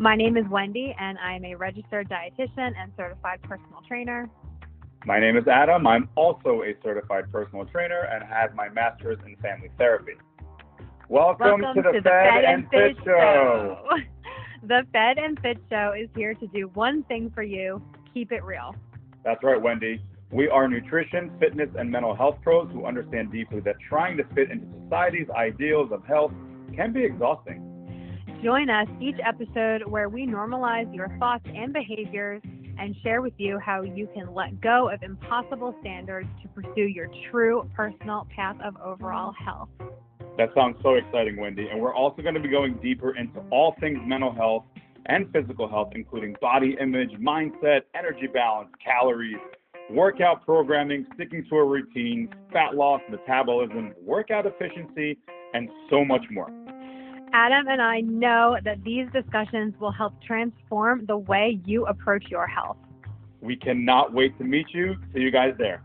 My name is Wendy, and I'm a registered dietitian and certified personal trainer. My name is Adam. I'm also a certified personal trainer and have my master's in family therapy. Welcome, Welcome to the, Fed, and Fit Show. the Fed and Fit Show is here to do one thing for you keep it real. That's right, Wendy. We are nutrition, fitness, and mental health pros who understand deeply that trying to fit into society's ideals of health can be exhausting. Join us each episode where we normalize your thoughts and behaviors and share with you how you can let go of impossible standards to pursue your true personal path of overall health. That sounds so exciting, Wendy. And we're also going to be going deeper into all things mental health and physical health, including body image, mindset, energy balance, calories, workout programming, sticking to a routine, fat loss, metabolism, workout efficiency, and so much more. Adam and I know that these discussions will help transform the way you approach your health. We cannot wait to meet you. See you guys there.